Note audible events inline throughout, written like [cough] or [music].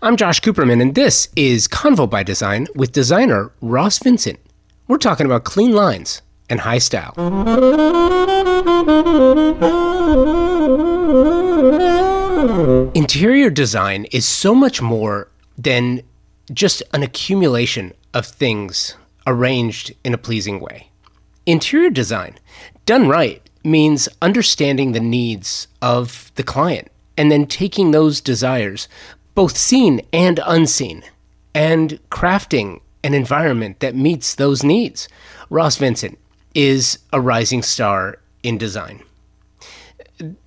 I'm Josh Cooperman, and this is Convo by Design with designer Ross Vincent. We're talking about clean lines and high style. Interior design is so much more than just an accumulation of things arranged in a pleasing way. Interior design, done right, means understanding the needs of the client and then taking those desires, both seen and unseen, and crafting an environment that meets those needs. Ross Vincent is a rising star in design.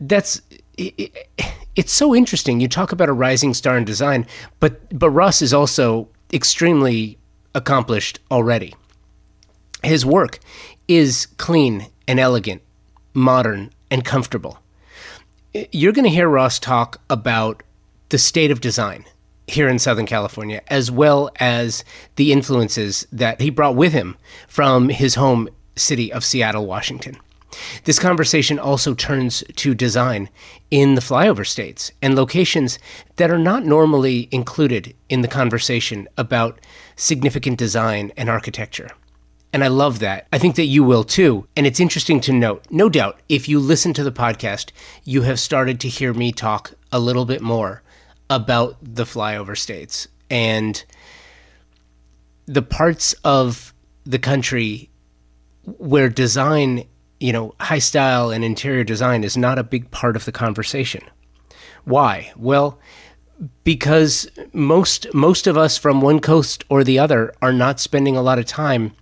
That's it, it's so interesting. You talk about a rising star in design, but but Ross is also extremely accomplished already. His work is clean and elegant, modern and comfortable. You're going to hear Ross talk about the state of design here in Southern California, as well as the influences that he brought with him from his home city of Seattle, Washington. This conversation also turns to design in the flyover states and locations that are not normally included in the conversation about significant design and architecture. And I love that. I think that you will too. And it's interesting to note, no doubt, if you listen to the podcast, you have started to hear me talk a little bit more about the flyover states and the parts of the country where design, you know, high style and interior design is not a big part of the conversation. Why? Well, because most most of us from one coast or the other are not spending a lot of time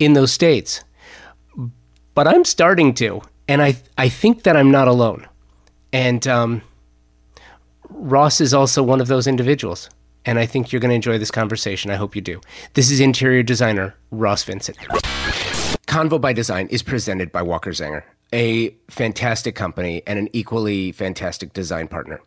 in those states. But I'm starting to, and I I think that I'm not alone. And um, Ross is also one of those individuals. And I think you're going to enjoy this conversation. I hope you do. This is interior designer Ross Vincent. Convo by Design is presented by Walker Zanger, a fantastic company and an equally fantastic design partner.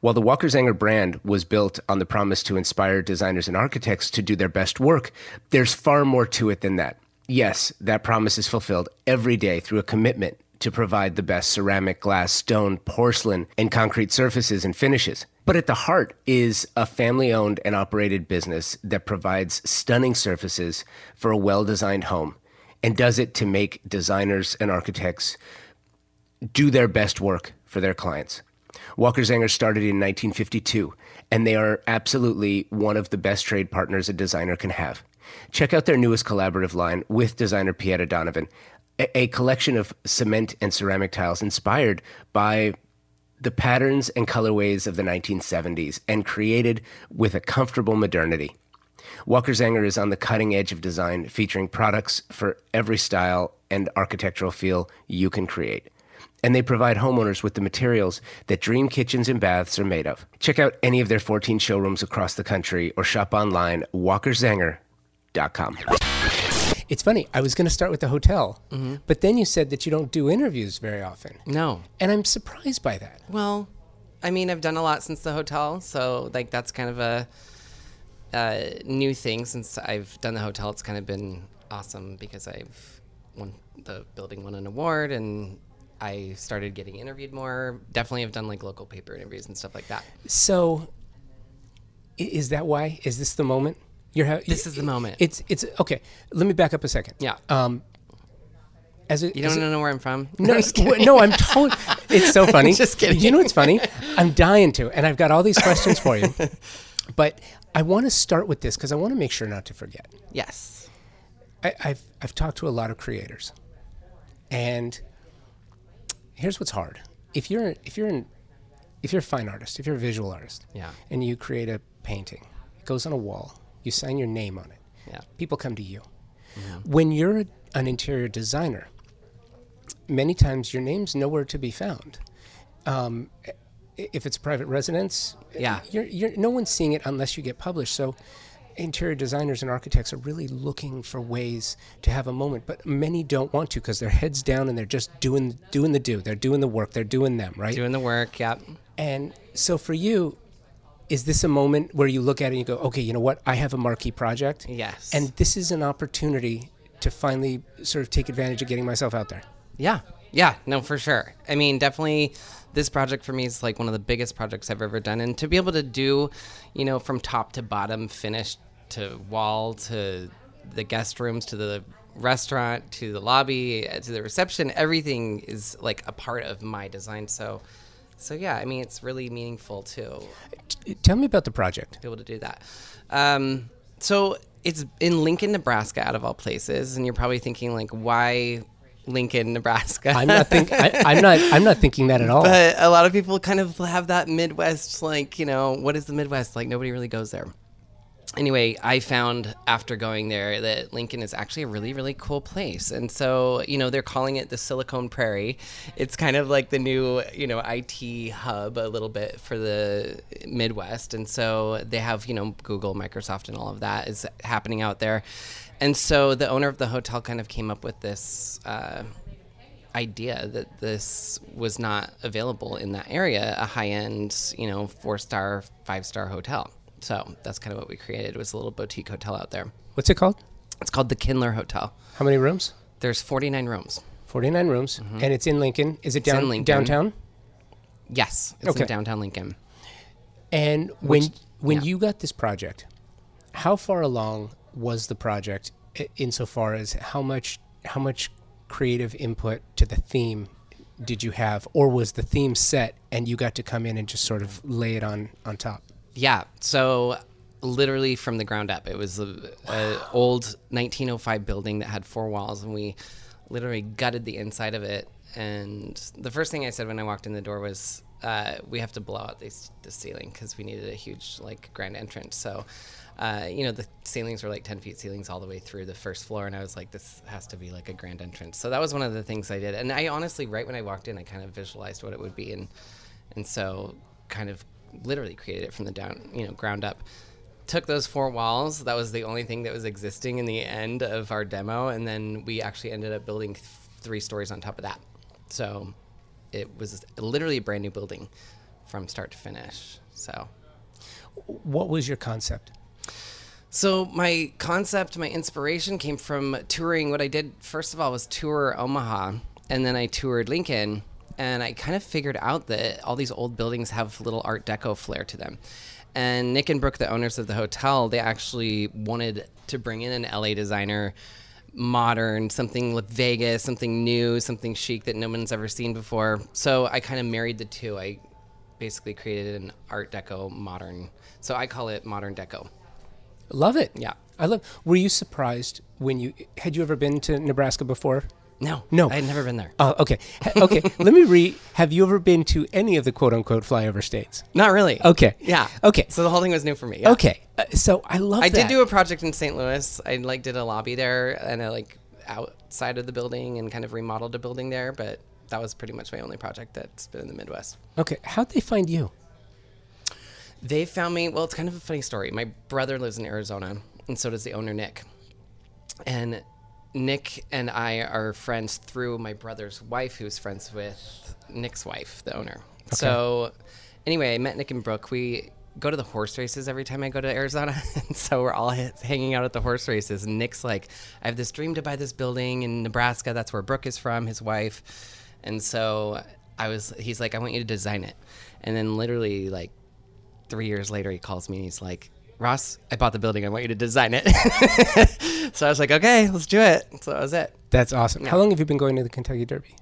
While the Walker Zanger brand was built on the promise to inspire designers and architects to do their best work, there's far more to it than that. Yes, that promise is fulfilled every day through a commitment to provide the best ceramic, glass, stone, porcelain, and concrete surfaces and finishes. But at the heart is a family owned and operated business that provides stunning surfaces for a well designed home and does it to make designers and architects do their best work for their clients. Walker Zanger started in 1952, and they are absolutely one of the best trade partners a designer can have. Check out their newest collaborative line with designer Pieta Donovan, a, collection of cement and ceramic tiles inspired by the patterns and colorways of the 1970s and created with a comfortable modernity. Walker Zanger is on the cutting edge of design, featuring products for every style and architectural feel you can create. And they provide homeowners with the materials that dream kitchens and baths are made of. Check out any of their 14 showrooms across the country or shop online walkerzanger.com. It's funny. I was going to start with the hotel, mm-hmm. but then you said that you don't do interviews very often. No. And I'm surprised by that. Well, I mean, I've done a lot since the hotel, so like that's kind of a, a new thing since I've done the hotel. It's kind of been awesome because I've won the building won an award and I started getting interviewed more. Definitely have done like local paper interviews and stuff like that. So is that why? Is this the moment? You're ha- this is the moment. It's it's okay. Let me back up a second. Yeah. Um, as a, you don't know where I'm from? [laughs] No, I'm no, I'm totally. It's so [laughs] funny. just kidding. You know what's funny? I'm dying to, and I've got all these questions for you. [laughs] but I want to start with this because I want to make sure not to forget. Yes. I, I've I've talked to a lot of creators, and here's what's hard. If you're if you're an if you're a fine artist, if you're a visual artist, yeah, and you create a painting, it goes on a wall you sign your name on it. Yeah. People come to you. Mm-hmm. When you're an interior designer, many times your name's nowhere to be found. Um, if it's a private residence, yeah, you're, you're, no one's seeing it unless you get published. So, interior designers and architects are really looking for ways to have a moment, but many don't want to because their heads down and they're just doing doing the do. They're doing the work. They're doing them right. Doing the work. Yep. And so for you, is this a moment where you look at it and you go, okay, you know what? I have a marquee project. Yes. And this is an opportunity to finally sort of take advantage of getting myself out there. Yeah. Yeah, no, for sure. I mean, definitely this project for me is like one of the biggest projects I've ever done. And to be able to do, you know, from top to bottom, finish to wall to the guest rooms to the restaurant to the lobby uh, to the reception, everything is like a part of my design. So, so yeah, I mean, it's really meaningful to T- Tell me about the project. be able to do that. Um, so it's in Lincoln, Nebraska, out of all places, and you're probably thinking like, why Lincoln, [laughs] Nebraska? I'm not think I, I'm not I'm not thinking that at all. but a lot of people kind of have that Midwest, like you know, what is the Midwest? Like nobody really goes there. Anyway, I found after going there that Lincoln is actually a really, really cool place. And so, you know, they're calling it the Silicon Prairie. It's kind of like the new, you know, IT hub a little bit for the Midwest. And so they have, you know, Google, Microsoft, and all of that is happening out there. And so the owner of the hotel kind of came up with this. Uh, idea that this was not available in that area a high-end you know four star five star hotel so that's kind of what we created was a little boutique hotel out there What's it called? it's called the kindler hotel How many rooms? there's 49 rooms 49 rooms, and it's in Lincoln. Is it Mm-hmm. down Lincoln. downtown? yes it's Okay. in downtown lincoln And when when yeah. you got this project, how far along was the project insofar as how much how much creative input to the theme did you have, or was the theme set and you got to come in and just sort of lay it on on top? Yeah. So literally from the ground up, it was an a old 1905 building that had four walls, and we literally gutted the inside of it. And the first thing I said when I walked in the door was, uh, "We have to blow out this the ceiling because we needed a huge like grand entrance." So. Uh, you know the ceilings were like 10 feet ceilings all the way through the first floor and i was like this has to be like a grand entrance so that was one of the things i did and i honestly right when i walked in i kind of visualized what it would be and and so kind of literally created it from the down you know ground up. Took those four walls. That was the only thing that was existing in the end of our demo. And then we actually ended up building th- three stories on top of that. So it was literally a brand new building from start to finish. So What was your concept? So my concept, my inspiration came from touring. What I did first of all was tour Omaha, and then I toured Lincoln, and I kind of figured out that all these old buildings have little Art Deco flair to them. And Nick and Brooke, the owners of the hotel, they actually wanted to bring in an LA designer, modern, something like Vegas, something new, something chic that no one's ever seen before. So I kind of married the two. I basically created an Art Deco modern. So I call it modern Deco. Love it. Yeah. I love. Were you surprised when you had you ever been to Nebraska before? No, No. I had never been there. Oh, okay. Okay. [laughs] Let me re. Have you ever been to any of the quote unquote flyover states? Not really. Okay. Yeah. Okay. So the whole thing was new for me. Yeah. Okay. Uh, so I love. I that. did do a project in St. Louis. I like did a lobby there and I like outside of the building and kind of remodeled a building there, but that was pretty much my only project that's been in the Midwest. Okay. How'd they find you? They found me. Well, it's kind of a funny story. My brother lives in Arizona, and so does the owner Nick. And Nick and I are friends through my brother's wife, who's friends with Nick's wife, the owner. So, anyway, I met Nick and Brooke. We go to the horse races every time I go to Arizona, [laughs] and so we're all h- hanging out at the horse races. And Nick's like, "I have this dream to buy this building in Nebraska. That's where Brooke is from, his wife." And so I was, he's like, "I want you to design it." And then literally like three years later, he calls me and he's like, Ross, I bought the building. I want you to design it. [laughs] so I was like, okay, let's do it. So that was it. That's awesome. How long have you been going to the Kentucky Derby?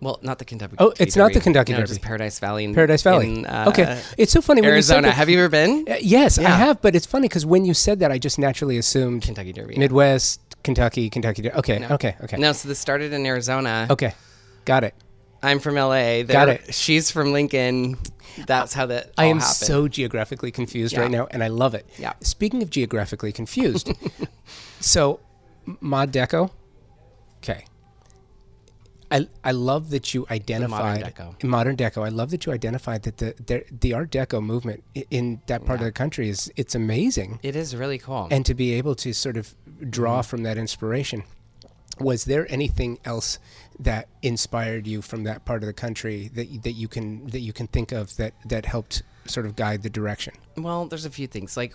Well, not the Kentucky. Oh, it's not the Kentucky no, Derby. just Paradise Valley. In, Paradise Valley. in, uh, okay. It's so funny when you Arizona. that- Have you ever been? Uh, yes, I have, but it's funny because when you said that, I just naturally assumed Kentucky Derby. yeah. Midwest, Kentucky, Kentucky. Der- Okay. Okay. Okay. No, so this started in Arizona. Okay. Got it. I'm from LA. Got They're- it. She's from Lincoln. That's how that. I am happened. so geographically confused Yeah. right now, and I love it. Yeah. Speaking of geographically confused, [laughs] so Mod Deco. Okay. I, I love that you identified Deco. modern deco. I love that you identified that the the, the Art Deco movement in that part of the country is it's amazing, It is really cool. and to be able to sort of draw mm-hmm. from that inspiration. Was there anything else that inspired you from that part of the country that that you can that you can think of that that helped sort of guide the direction? Well, there's a few things. Like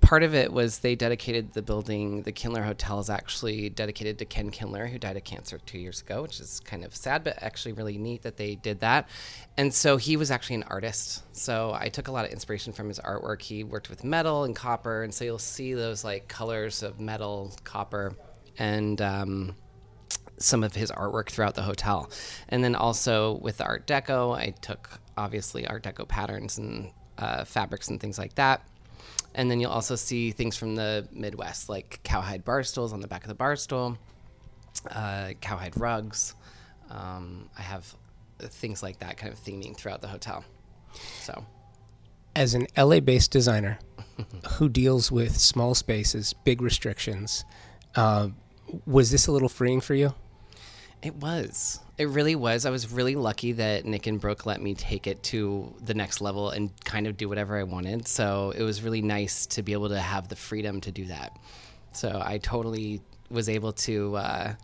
part of it was they dedicated the building. The Kindler Hotel is actually dedicated to Ken Kindler, who died of cancer two years ago, which is kind of sad, but actually really neat that they did that. And so he was actually an artist. So I took a lot of inspiration from his artwork. He worked with metal and copper, and so you'll see those like colors of metal, copper, and um, some of his artwork throughout the hotel. And then also with Art Deco, I took obviously Art Deco patterns and uh, fabrics and things like that. And then you'll also see things from the Midwest, like cowhide bar stools on the back of the bar stool, uh, cowhide rugs. Um, I have things like that kind of theming throughout the hotel. So, As an LA based designer [laughs] who deals with small spaces, big restrictions, uh, was this a little freeing for you? It was. It really was. I was really lucky that Nick and Brooke let me take it to the next level and kind of do whatever I wanted. So it was really nice to be able to have the freedom to do that. So I totally was able to uh,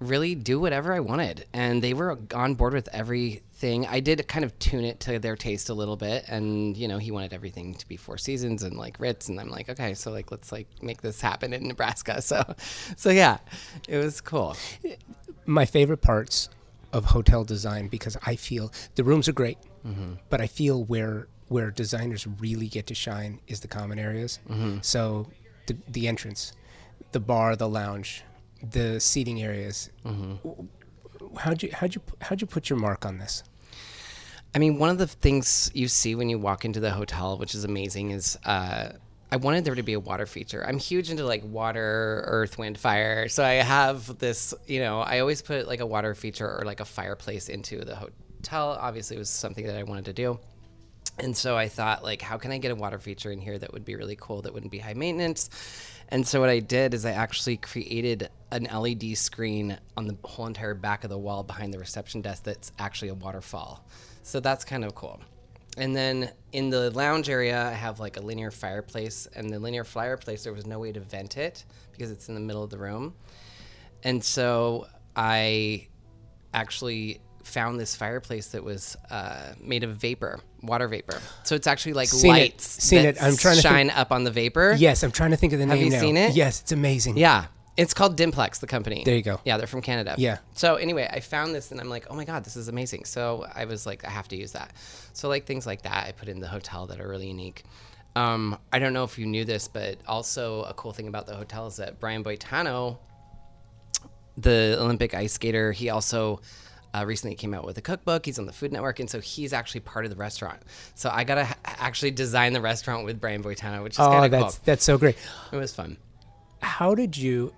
really do whatever I wanted. And they were on board with everything. I did kind of tune it to their taste a little bit. And, you know, he wanted everything to be Four Seasons and like Ritz. And I'm like, okay, so like, let's like make this happen in Nebraska. [laughs] So, so yeah, it was cool. my favorite parts of hotel design because I feel the rooms are great, mm-hmm. but I feel where where designers really get to shine is the common areas. Mm-hmm. So the the entrance, the bar, the lounge, the seating areas. How'd you how'd you how'd you put your mark on this? I mean, one of the things you see when you walk into the hotel, which is amazing, is uh, I wanted there to be a water feature. I'm huge into like water, earth, wind, fire. So I have this, you know, I always put like a water feature or like a fireplace into the hotel. Obviously, it was something that I wanted to do. And so I thought, like, how can I get a water feature in here that would be really cool, that wouldn't be high maintenance? And so what I did is I actually created an LED screen on the whole entire back of the wall behind the reception desk that's actually a waterfall. So that's kind of cool. And then in the lounge area, I have like a linear fireplace, and the linear fireplace, there was no way to vent it because it's in the middle of the room. And so I actually found this fireplace that was uh, made of vapor, water vapor. So it's actually like Seen it. lights Seen that it. I'm trying to think- shine up on the vapor. Yes, I'm trying to think of the name Have you now. seen it? Yes, it's amazing. Yeah. It's called Dimplex, the company. There you go. Yeah, they're from Canada. Yeah. So anyway, I found this and I'm like, oh my god, this is amazing. So I was like, I have to use that. So like things like that, I put in the hotel that are really unique. Um, I don't know if you knew this, but also a cool thing about the hotel is that Brian Boitano, the Olympic ice skater, he also uh, recently came out with a cookbook. He's on the Food Network, and so he's actually part of the restaurant. So I gotta ha- actually design the restaurant with Brian Boitano, which is Oh, kind of that's cool. that's so great. It was fun. How did you?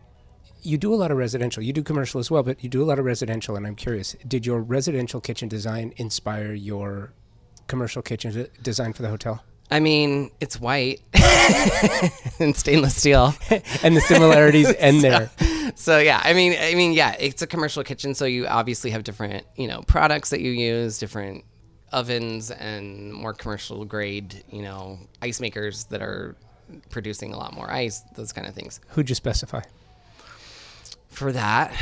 You do a lot of residential. You do commercial as well, but you do a lot of residential. And I'm curious, did your residential kitchen design inspire your commercial kitchen design for the hotel? I mean, it's white [laughs] and stainless steel. [laughs] and the similarities [laughs] end there. So yeah, I mean, I mean, yeah, it's a commercial kitchen, so you obviously have different, you know, products that you use, different ovens and more commercial grade, you know, ice makers that are producing a lot more ice, those kind of things. Who'd you specify? For that,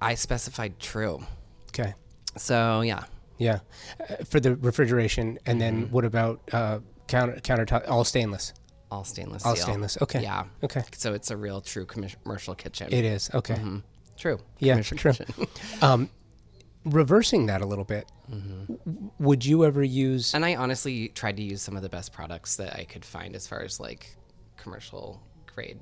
I specified true. Okay. So yeah, Yeah. Uh, for the refrigeration, and Mm-hmm. then what about uh, counter countertop? All stainless. all stainless All steel. stainless. Okay. Yeah. Okay. So it's a real true commer- commercial kitchen. It is. Okay. True. Yeah. Commercial True. kitchen. [laughs] um, reversing that a little bit, w- would you ever use? And I honestly tried to use some of the best products that I could find as far as like commercial grade,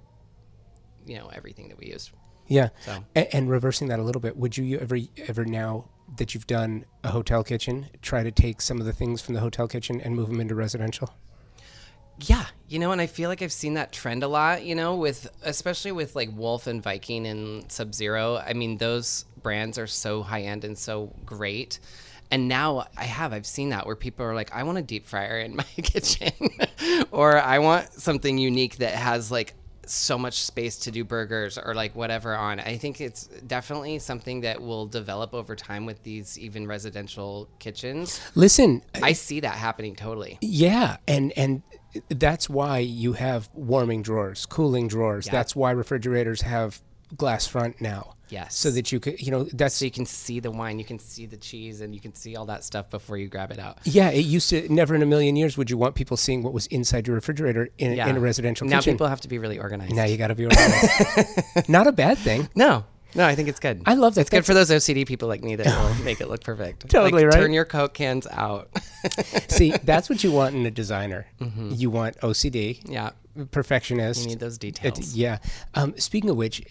you know, everything that we use. Yeah. So- A- and reversing that a little bit, would you ever ever now that you've done a hotel kitchen try to take some of the things from the hotel kitchen and move them into residential? Yeah, you know, and I feel like I've seen that trend a lot, you know, with especially with like Wolf and Viking and Sub Zero. I mean, those brands are so high end and so great. And now I have, I've seen that where people are like, I want a deep fryer in my [laughs] kitchen, [laughs] or I want something unique that has like so much space to do burgers or like whatever on. I think it's definitely something that will develop over time with these even residential kitchens. Listen, I see that happening totally. Yeah, and and that's why you have warming drawers, cooling drawers. That's why refrigerators have glass front now. Yes. So that you could, you know, that's so you can see the wine, you can see the cheese, and you can see all that stuff before you grab it out. yeah. It used to never in a million years would you want people seeing what was inside your refrigerator in, Yeah. in a residential now kitchen. people have to be really organized. now you got to be organized. [laughs] Not a bad thing. No, no, I think it's good. I love that. It's good for those OCD people like me that will [laughs] make it look perfect. Totally like, right. Turn your Coke cans out. [laughs] See, that's what you want in a designer. You want OCD, yeah, perfectionist. Mm-hmm. you need those It- details. yeah. Um, speaking of which,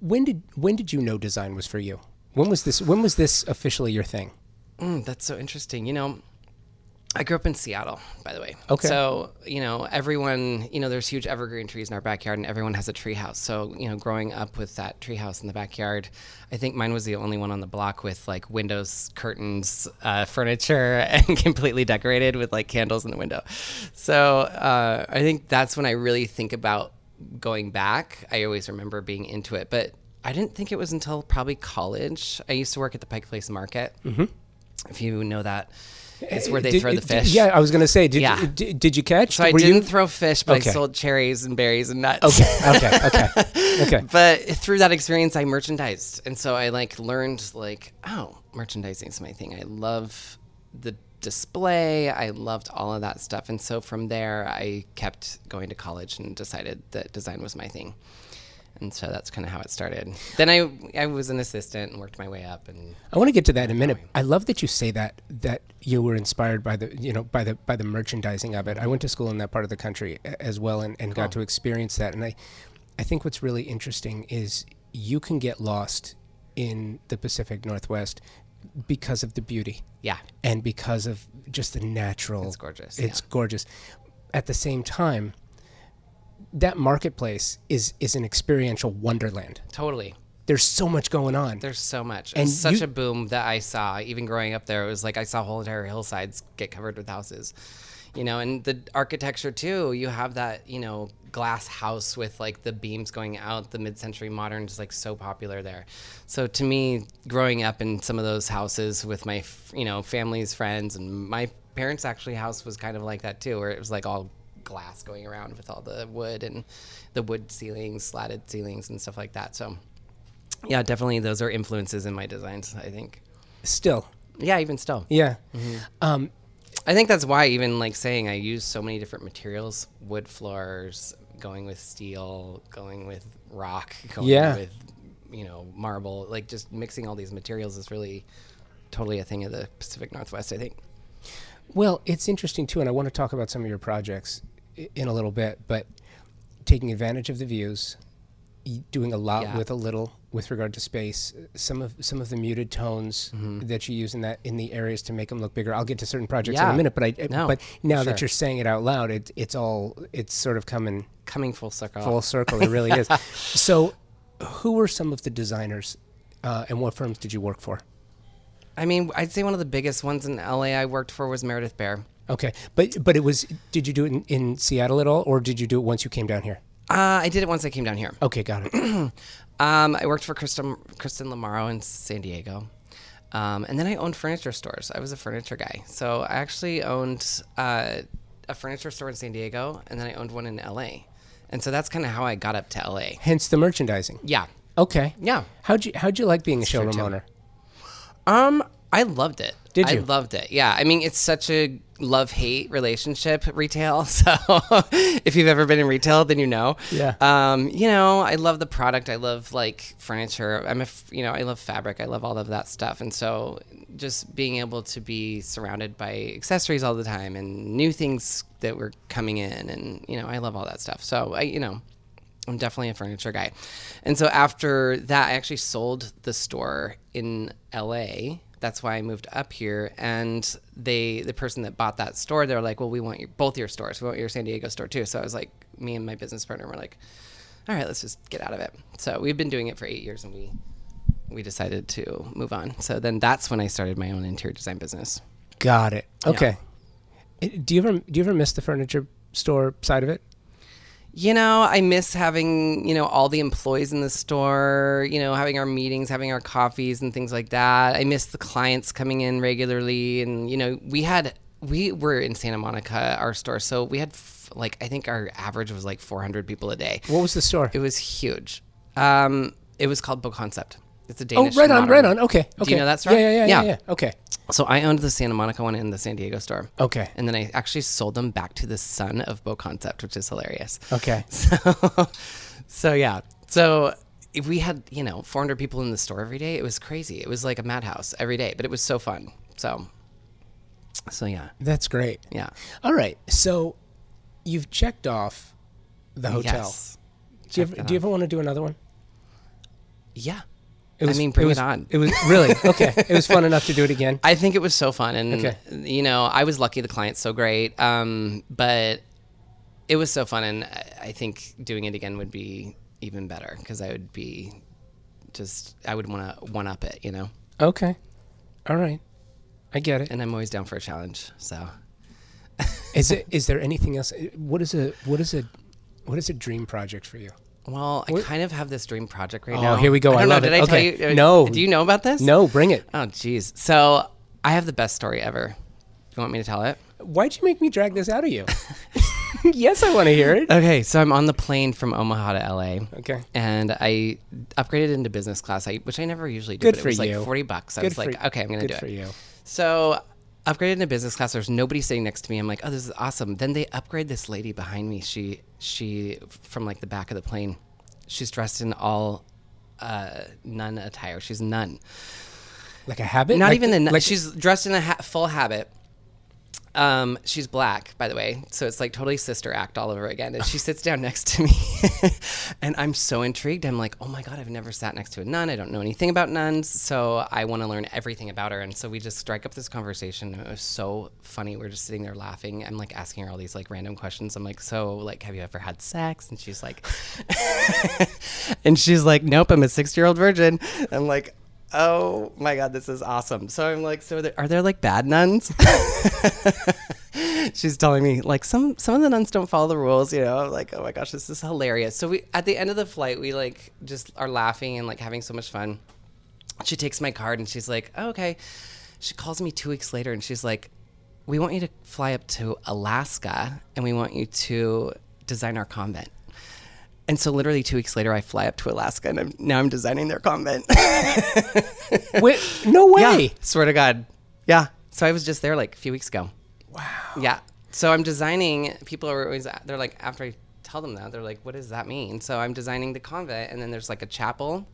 when did when did you know design was for you? When was this? When was this officially your thing? Mm, that's so interesting. You know, I grew up in Seattle, by the way. Okay. So, you know, everyone, you know, there's huge evergreen trees in our backyard and everyone has a tree house. So, you know, growing up with that tree house in the backyard, I think mine was the only one on the block with like windows, curtains, uh, furniture, [laughs] and completely decorated with like candles in the window. So, uh, I think that's when I really think about going back. I always remember being into it, but I didn't think it was until probably college. I used to work at the Pike Place Market. Mm-hmm. If you know that, it's eh, where they Did- throw the did- fish. yeah, I was going to say, did, Yeah. you, did, did you catch? So I Were didn't you- throw fish, but Okay. I sold cherries and berries and nuts. Okay, okay, okay, [laughs] okay. but through that experience, I merchandised, and so I like learned like, oh, merchandising is my thing. I love the display. I loved all of that stuff, and so from there, I kept going to college and decided that design was my thing. And so that's kind of how it started. Then I I was an assistant and worked my way up, and I want to get to that in a minute. I love that you say that that you were inspired by the you know by the by the merchandising of it. I went to school in that part of the country as well and, and got to experience that. And I I think what's really interesting is you can get lost in the Pacific Northwest because of the beauty yeah, and because of just the natural. It's gorgeous, It's yeah. gorgeous. At the same time, that marketplace is is an experiential wonderland. totally. There's so much going on. There's so much. And And such you- a boom that I saw even growing up there. It was like I saw whole entire hillsides get covered with houses. You know, and the architecture too. You have that, you know, glass house with like the beams going out. The mid-century modern is like so popular there. So to me, growing up in some of those houses with my, you know, family's friends and my parents' actually house was kind of like that too, where it was like all glass going around with all the wood and the wood ceilings, slatted ceilings, and stuff like that. So yeah, definitely those are influences in my designs, I think. Still, Yeah, even still. yeah. Mm-hmm. Um, I think that's why even like saying I use so many different materials, wood floors, going with steel, going with rock, [laughs] going Yeah. with you know, marble, like just mixing all these materials is really totally a thing of the Pacific Northwest, I think. Well, it's interesting too, and I want to talk about some of your projects in a little bit, but taking advantage of the views, doing a lot Yeah. with a little with regard to space, some of some of the muted tones Mm-hmm. that you use in that in the areas to make them look bigger. I'll get to certain projects in a minute, but I No, but now that you're saying it out loud, it, it's all it's sort of coming Coming full circle. full circle. It really is. [laughs] So, who were some of the designers, uh, and what firms did you work for? I mean, I'd say one of the biggest ones in LA I worked for was Meredith Baer. Okay, but but it was. Did you do it in, in Seattle at all, or did you do it once you came down here? Uh, I did it once I came down here. Okay, got it. [clears throat] Um, I worked for Kristen, Kristen Lamaro in San Diego. Um, and then I owned furniture stores. I was a furniture guy. So I actually owned uh, a furniture store in San Diego, and then I owned one in LA. And so that's kind of how I got up to LA. Hence the merchandising. Yeah. Okay. Yeah. How'd you How'd you like being a showroom owner? Um, I loved it. Did I you? loved it. Yeah. I mean, it's such a love hate relationship retail. [laughs] So if you've ever been in retail, then you know. Yeah. Um, you know, I love the product. I love like furniture. I'm a, you know, I love fabric. I love all of that stuff. And so just being able to be surrounded by accessories all the time and new things that were coming in and, you know, I love all that stuff. So I, you know, I'm definitely a furniture guy. And so after that, I actually sold the store in LA. That's why I moved up here. And they, the person that bought that store, they're like, well, we want your, both your stores. We want your San Diego store too. So I was like, me and my business partner were like, all right, let's just get out of it. So we've been doing it for eight years and we, we decided to move on. So then that's when I started my own interior design business. Got it. Okay. Uh, Do you ever Do you ever miss the furniture store side of it? You know, I miss having, you know, all the employees in the store, you know, having our meetings, having our coffees and things like that. I miss the clients coming in regularly. And, you know, we had, we were in Santa Monica, our store. So we had, f- like, I think our average was like 400 people a day. What was the store? It was huge. Um, it was called BoConcept. It's a Oh, right on, right on. Okay, okay. Do you know that story? Yeah, yeah, yeah, yeah. Yeah. yeah. Okay, So I owned the Santa Monica one and the San Diego store. okay, And then I actually sold them back to the son of BoConcept, which is hilarious. okay. [laughs] So, so yeah. So if we had, you know, 400 people in the store every day, it was crazy. It was like a madhouse every day, but it was so fun. So, so yeah, That's great. yeah. All right, so you've checked off the hotel. Yes. Do you, ever, do you ever want to do another one? Yeah. It I mean, bring it was, on. It was really [laughs] okay. It was fun enough to do it again. I think it was so fun, and Okay. you know, I was lucky. The client's so great, um, but it was so fun, and I- I think doing it again would be even better because I would be just I would want to one up it, you know. Okay, all right, I get it. And I'm always down for a challenge. So Is it? [laughs] Is there anything else? What is a? What is a? What is a dream project for you? Well, I What- kind of have this dream project right Oh, now. here we go. I don't love know. it. Did I Okay. tell you? uh, No. Do you know about this? No, bring it. Oh, jeez. So I have the best story ever. Do you want me to tell it? Why'd you make me drag this out of you? [laughs] yes, I want to hear it. Okay, so I'm on the plane from Omaha to LA. Okay. And I upgraded into business class, I, which I never usually do. Good but for it was you. like 40 bucks. I Good was for- like, okay, I'm going to do Good do for you. So upgraded into business class. There's nobody sitting next to me. I'm like, oh, this is awesome. Then they upgrade this lady behind me. She she from like the back of the plane. She's dressed in all uh, nun attire. She's nun. Like a habit? Not Like even the- the nun. like- she's dressed in a ha- full habit. Um, she's black, by the way, so it's like totally sister act all over again. And she [laughs] sits down next to me, [laughs] and I'm so intrigued. I'm like, oh my god, I've never sat next to a nun. I don't know anything about nuns, so I want to learn everything about her. And so we just strike up this conversation. It was so funny. We're just sitting there laughing. I'm like asking her all these like random questions. I'm like, so like, have you ever had sex? And she's like, [laughs] and she's like, nope, I'm a six year old virgin. I'm like. Oh my god, this is awesome. So I'm like, so there, are there like bad nuns? [laughs] She's telling me like some some of the nuns don't follow the rules, you know. I'm like, oh my gosh, this is hilarious. So we at the end of the flight, we like just are laughing and like having so much fun. She takes my card and she's like, oh, okay. She calls me two weeks later and she's like, we want you to fly up to Alaska and we want you to design our convent. And so literally two weeks later, I fly up to Alaska and I'm, now I'm designing their convent. [laughs] Wait, no way. Yeah, swear to God. Yeah. So I was just there like a few weeks ago. Wow. Yeah. So I'm designing. People are always they're like after I tell them that they're like, what does that mean? So I'm designing the convent, and then there's like a chapel,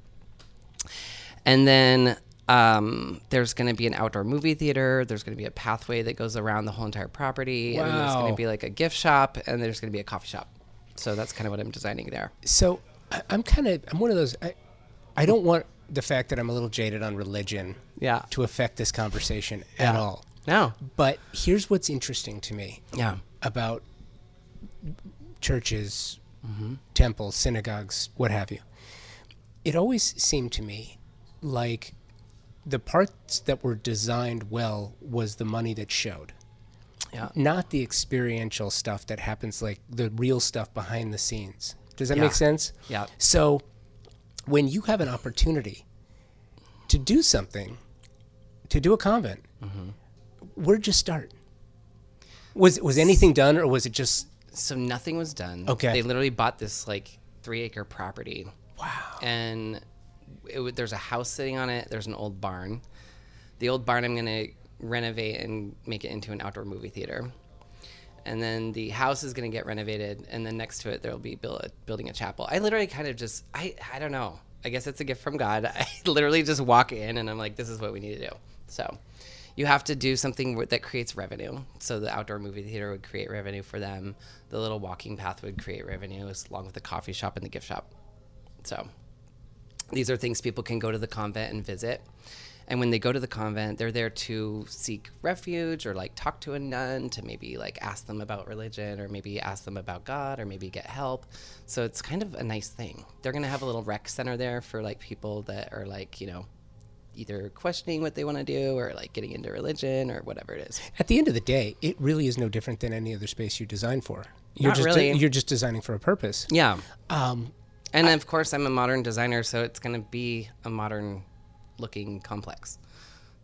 and then um, there's going to be an outdoor movie theater. There's going to be a pathway that goes around the whole entire property, and there's going to be like a gift shop, and there's going to be a coffee shop. So that's kind of what I'm designing there. So I'm kind of I'm one of those. I, I don't want the fact that I'm a little jaded on religion Yeah. to affect this conversation at all. No. But here's what's interesting to me Yeah. about churches, Mm-hmm. temples, synagogues, what have you. It always seemed to me like the parts that were designed well was the money that showed, Yeah. not the experiential stuff that happens, like the real stuff behind the scenes. Does that Yeah. make sense? Yeah. So when you have an opportunity to do something, to do a convent, mm-hmm. where'd you start? Was was anything done, or was it just So nothing was done. Okay. They literally bought this like three acre property. wow? and it, there's a house sitting on it. There's an old barn. The old barn I'm gonna renovate and make it into an outdoor movie theater. And then the house is gonna get renovated, and then next to it there'll be build, building a chapel. I literally kind of just I I don't know. I guess it's a gift from God. [laughs] I literally just walk in and I'm like, this is what we need to do. So. You have to do something that creates revenue. So the outdoor movie theater would create revenue for them. The little walking path would create revenue, along with the coffee shop and the gift shop. So these are things people can go to the convent and visit. And when they go to the convent, they're there to seek refuge or like talk to a nun to maybe like ask them about religion or maybe ask them about God or maybe get help. So it's kind of a nice thing. They're going to have a little rec center there for like people that are like, you know, either questioning what they want to do or like getting into religion or whatever it is. At the end of the day, it really is no different than any other space you design for. You're Not just really. you're just designing for a purpose. Yeah. Um, And of course, I'm a modern designer, so it's going to be a modern looking complex.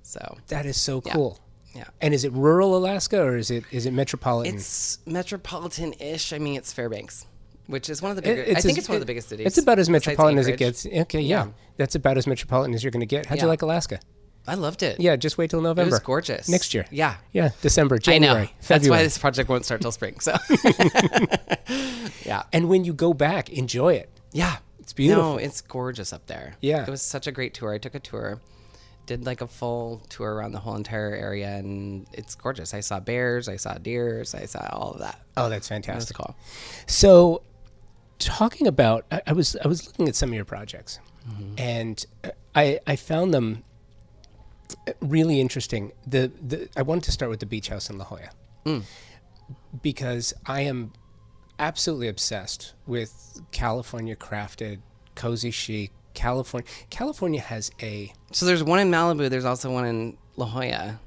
So, that is so cool. yeah. And is it rural Alaska or is it is it metropolitan? It's metropolitan ish. I mean, it's Fairbanks. which is one of the It- bigger. I as- think it's one of the biggest cities. It's about as metropolitan as it gets. Okay, yeah. Yeah. That's about as metropolitan as you're going to get. How'd you like Alaska? I loved it. Yeah, just wait till it November. was gorgeous. Next year. Yeah, Yeah, December, I January, know. That's why this project won't start till spring. So, [laughs] [laughs] yeah, and when you go back, enjoy it. yeah, It's beautiful. No, it's gorgeous up there. Yeah. it was such a great tour. I took a tour, did like a full tour around the whole entire area, and it's gorgeous. I saw bears, I saw deers, I saw all of that. Oh, that's fantastic. cool. So, talking about, I, I was I was looking at some of your projects, mm-hmm. and uh, I I found them uh, really interesting. The the I wanted to start with the beach house in La Jolla mm. because I am absolutely obsessed with California crafted, cozy chic. California California has a So there's one in Malibu. There's also one in La Jolla.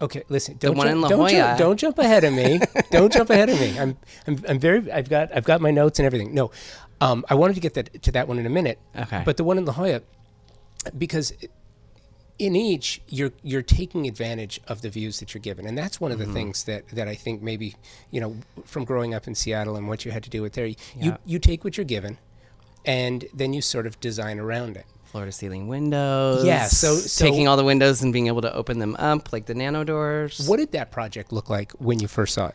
Okay, listen. Don't one jump, in La don't, Jolla. jump, don't jump ahead of me. [laughs] don't jump ahead of me. I'm, I'm, I'm very. I've got, I've got my notes and everything. No, um, I wanted to get that to that one in a minute. Okay. But the one in La Jolla, because in each you're you're taking advantage of the views that you're given, and that's one of the Mm-hmm. things that that I think maybe you know from growing up in Seattle and what you had to do with there. You Yeah. you take what you're given, and then you sort of design around it. Floor to ceiling windows. Yeah, so- so- taking all the windows and being able to open them up like the nano doors. What did that project look like when you first saw it?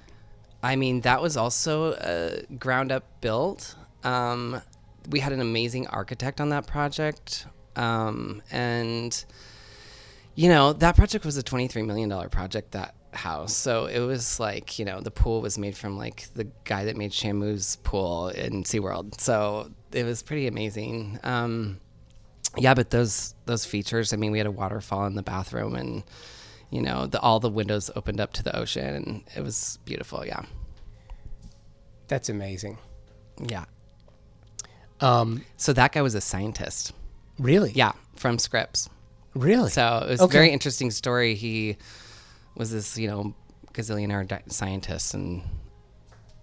I mean, that was also uh, ground up built. Um, we had an amazing architect on that project. Um, and, you know, that project was a $23 million project, that house. So it was like, you know, the pool was made from like the guy that made Shamu's pool in SeaWorld. So it was pretty amazing. Um, yeah, but those those features. I mean, we had a waterfall in the bathroom, and you know, the, all the windows opened up to the ocean, and it was beautiful. Yeah, That's amazing. yeah. Um, So that guy was a scientist. really? Yeah, from Scripps. Really? So it was Okay. a very interesting story. He was this, you know, gazillionaire di- scientist, and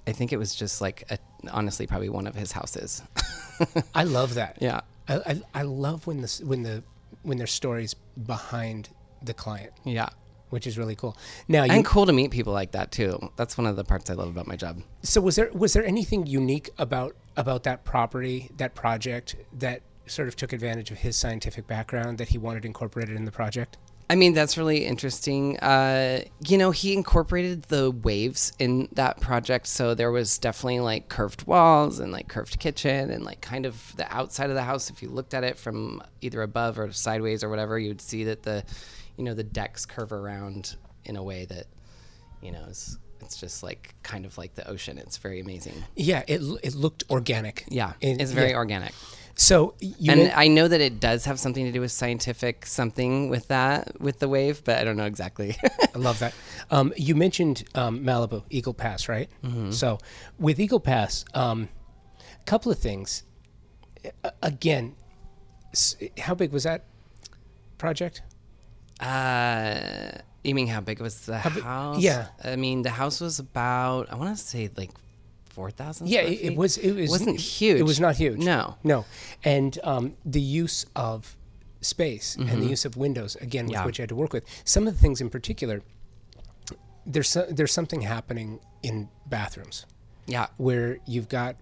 I think it was just like, a, honestly, probably one of his houses. [laughs] I love that. yeah, I, I, I love when the when the when there's stories behind the client, yeah. which is really cool. Now, you, And cool to meet people like that too. That's one of the parts I love about my job. so was there was there anything unique about about that property, that project that sort of took advantage of his scientific background that he wanted incorporated in the project? I mean, that's really interesting. Uh, you know, he incorporated the waves in that project. So there was definitely like curved walls and like curved kitchen and like kind of the outside of the house. If you looked at it from either above or sideways or whatever, you'd see that the, you know, the decks curve around in a way that, you know, is it's just like kind of like the ocean. It's very amazing. Yeah, it it looked organic. Yeah, In- it's very yeah. organic. So you and I know that it does have something to do with scientific something with that with the wave, but I don't know exactly. [laughs] I love that. Um, you mentioned um, Malibu, Eagle Pass, right? Mm-hmm. So with Eagle Pass, a um, couple of things. A- Again, s- how big was that project? Uh, you mean how big was the big- house? yeah. I mean, the house was about I want to say like four thousand. Yeah, it, it was. It was wasn't huge. It was not huge. No. no. And um, the use of space and the use of windows again, with Mm-hmm. Yeah. which you had to work with. Some of the things in particular. There's there's something happening in bathrooms. Yeah, where you've got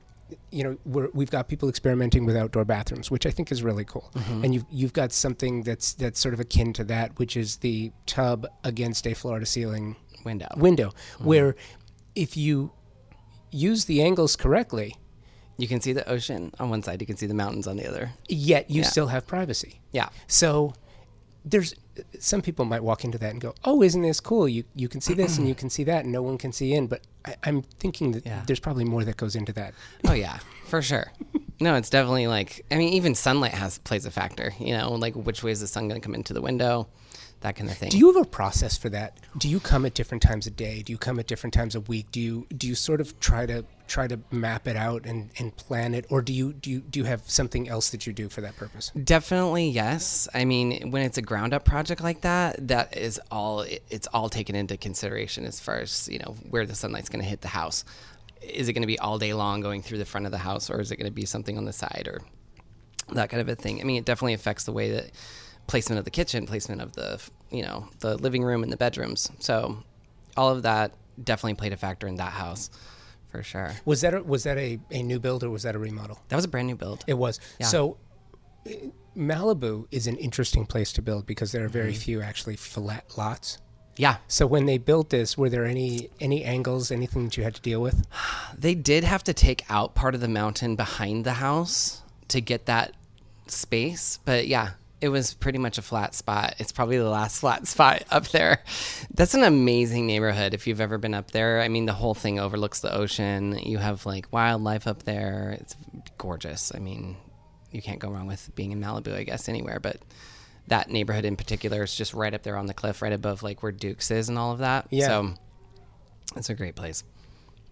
you know where we've got people experimenting with outdoor bathrooms which i think is really cool and you've you've got something that's that's sort of akin to that which is the tub against a floor to ceiling window. window where if you use the angles correctly You can see the ocean on one side. You can see the mountains on the other. yet you Yeah. still have privacy Yeah, so there's some people might walk into that and go oh isn't this cool you you can see this and you can see that and no one can see in but I, i'm thinking that Yeah. there's probably more that goes into that Oh yeah, for sure. No, it's definitely like I mean, even sunlight has plays a factor. You know, like which way is the sun going to come into the window, that kind of thing. Do you have a process for that? Do you come at different times of day? Do you come at different times of week? Do you do you sort of try to try to map it out and, and plan it, or do you do you do you have something else that you do for that purpose? Definitely yes. I mean, when it's a ground up project like that, that is all it's all taken into consideration as far as you know where the sunlight's going to hit the house. Is it going to be all day long going through the front of the house, or is it going to be something on the side, or that kind of a thing? I mean, it definitely affects the way that placement of the kitchen, placement of the you know the living room and the bedrooms. So all of that definitely played a factor in that house for sure. Was that a, was that a, a new build or was that a remodel? That was a brand new build. It was. Yeah. So Malibu is an interesting place to build because there are very Mm-hmm. few actually flat lots. Yeah, So when they built this, were there any any angles, anything that you had to deal with? [sighs] they did have to take out part of the mountain behind the house to get that space, but yeah, it was pretty much a flat spot. It's probably the last [laughs] flat spot up there. That's an amazing neighborhood if you've ever been up there. I mean, the whole thing overlooks the ocean. You have like wildlife up there. It's gorgeous. I mean, you can't go wrong with being in Malibu, I guess, anywhere, but that neighborhood in particular is just right up there on the cliff, right above like where Duke's is and all of that. Yeah. So it's a great place.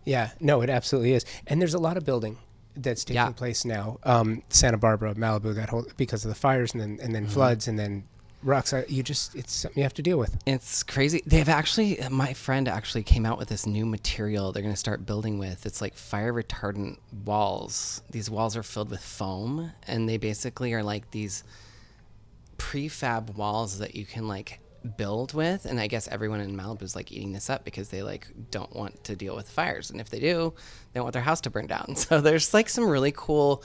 Yeah, no, it absolutely is. And there's a lot of building that's taking Yeah. place now. Um, Santa Barbara, Malibu, that whole because of the fires and then and Mm-hmm. then floods and then rocks. uh, You just it's something you have to deal with. It's crazy. They've actually, my friend actually came out with this new material they're going to start building with. It's like fire retardant walls. These walls are filled with foam, and they basically are like these prefab walls that you can like build with. And I guess everyone in Malibu is like eating this up because they like don't want to deal with fires. And if they do, they want their house to burn down. [laughs] So there's like some really cool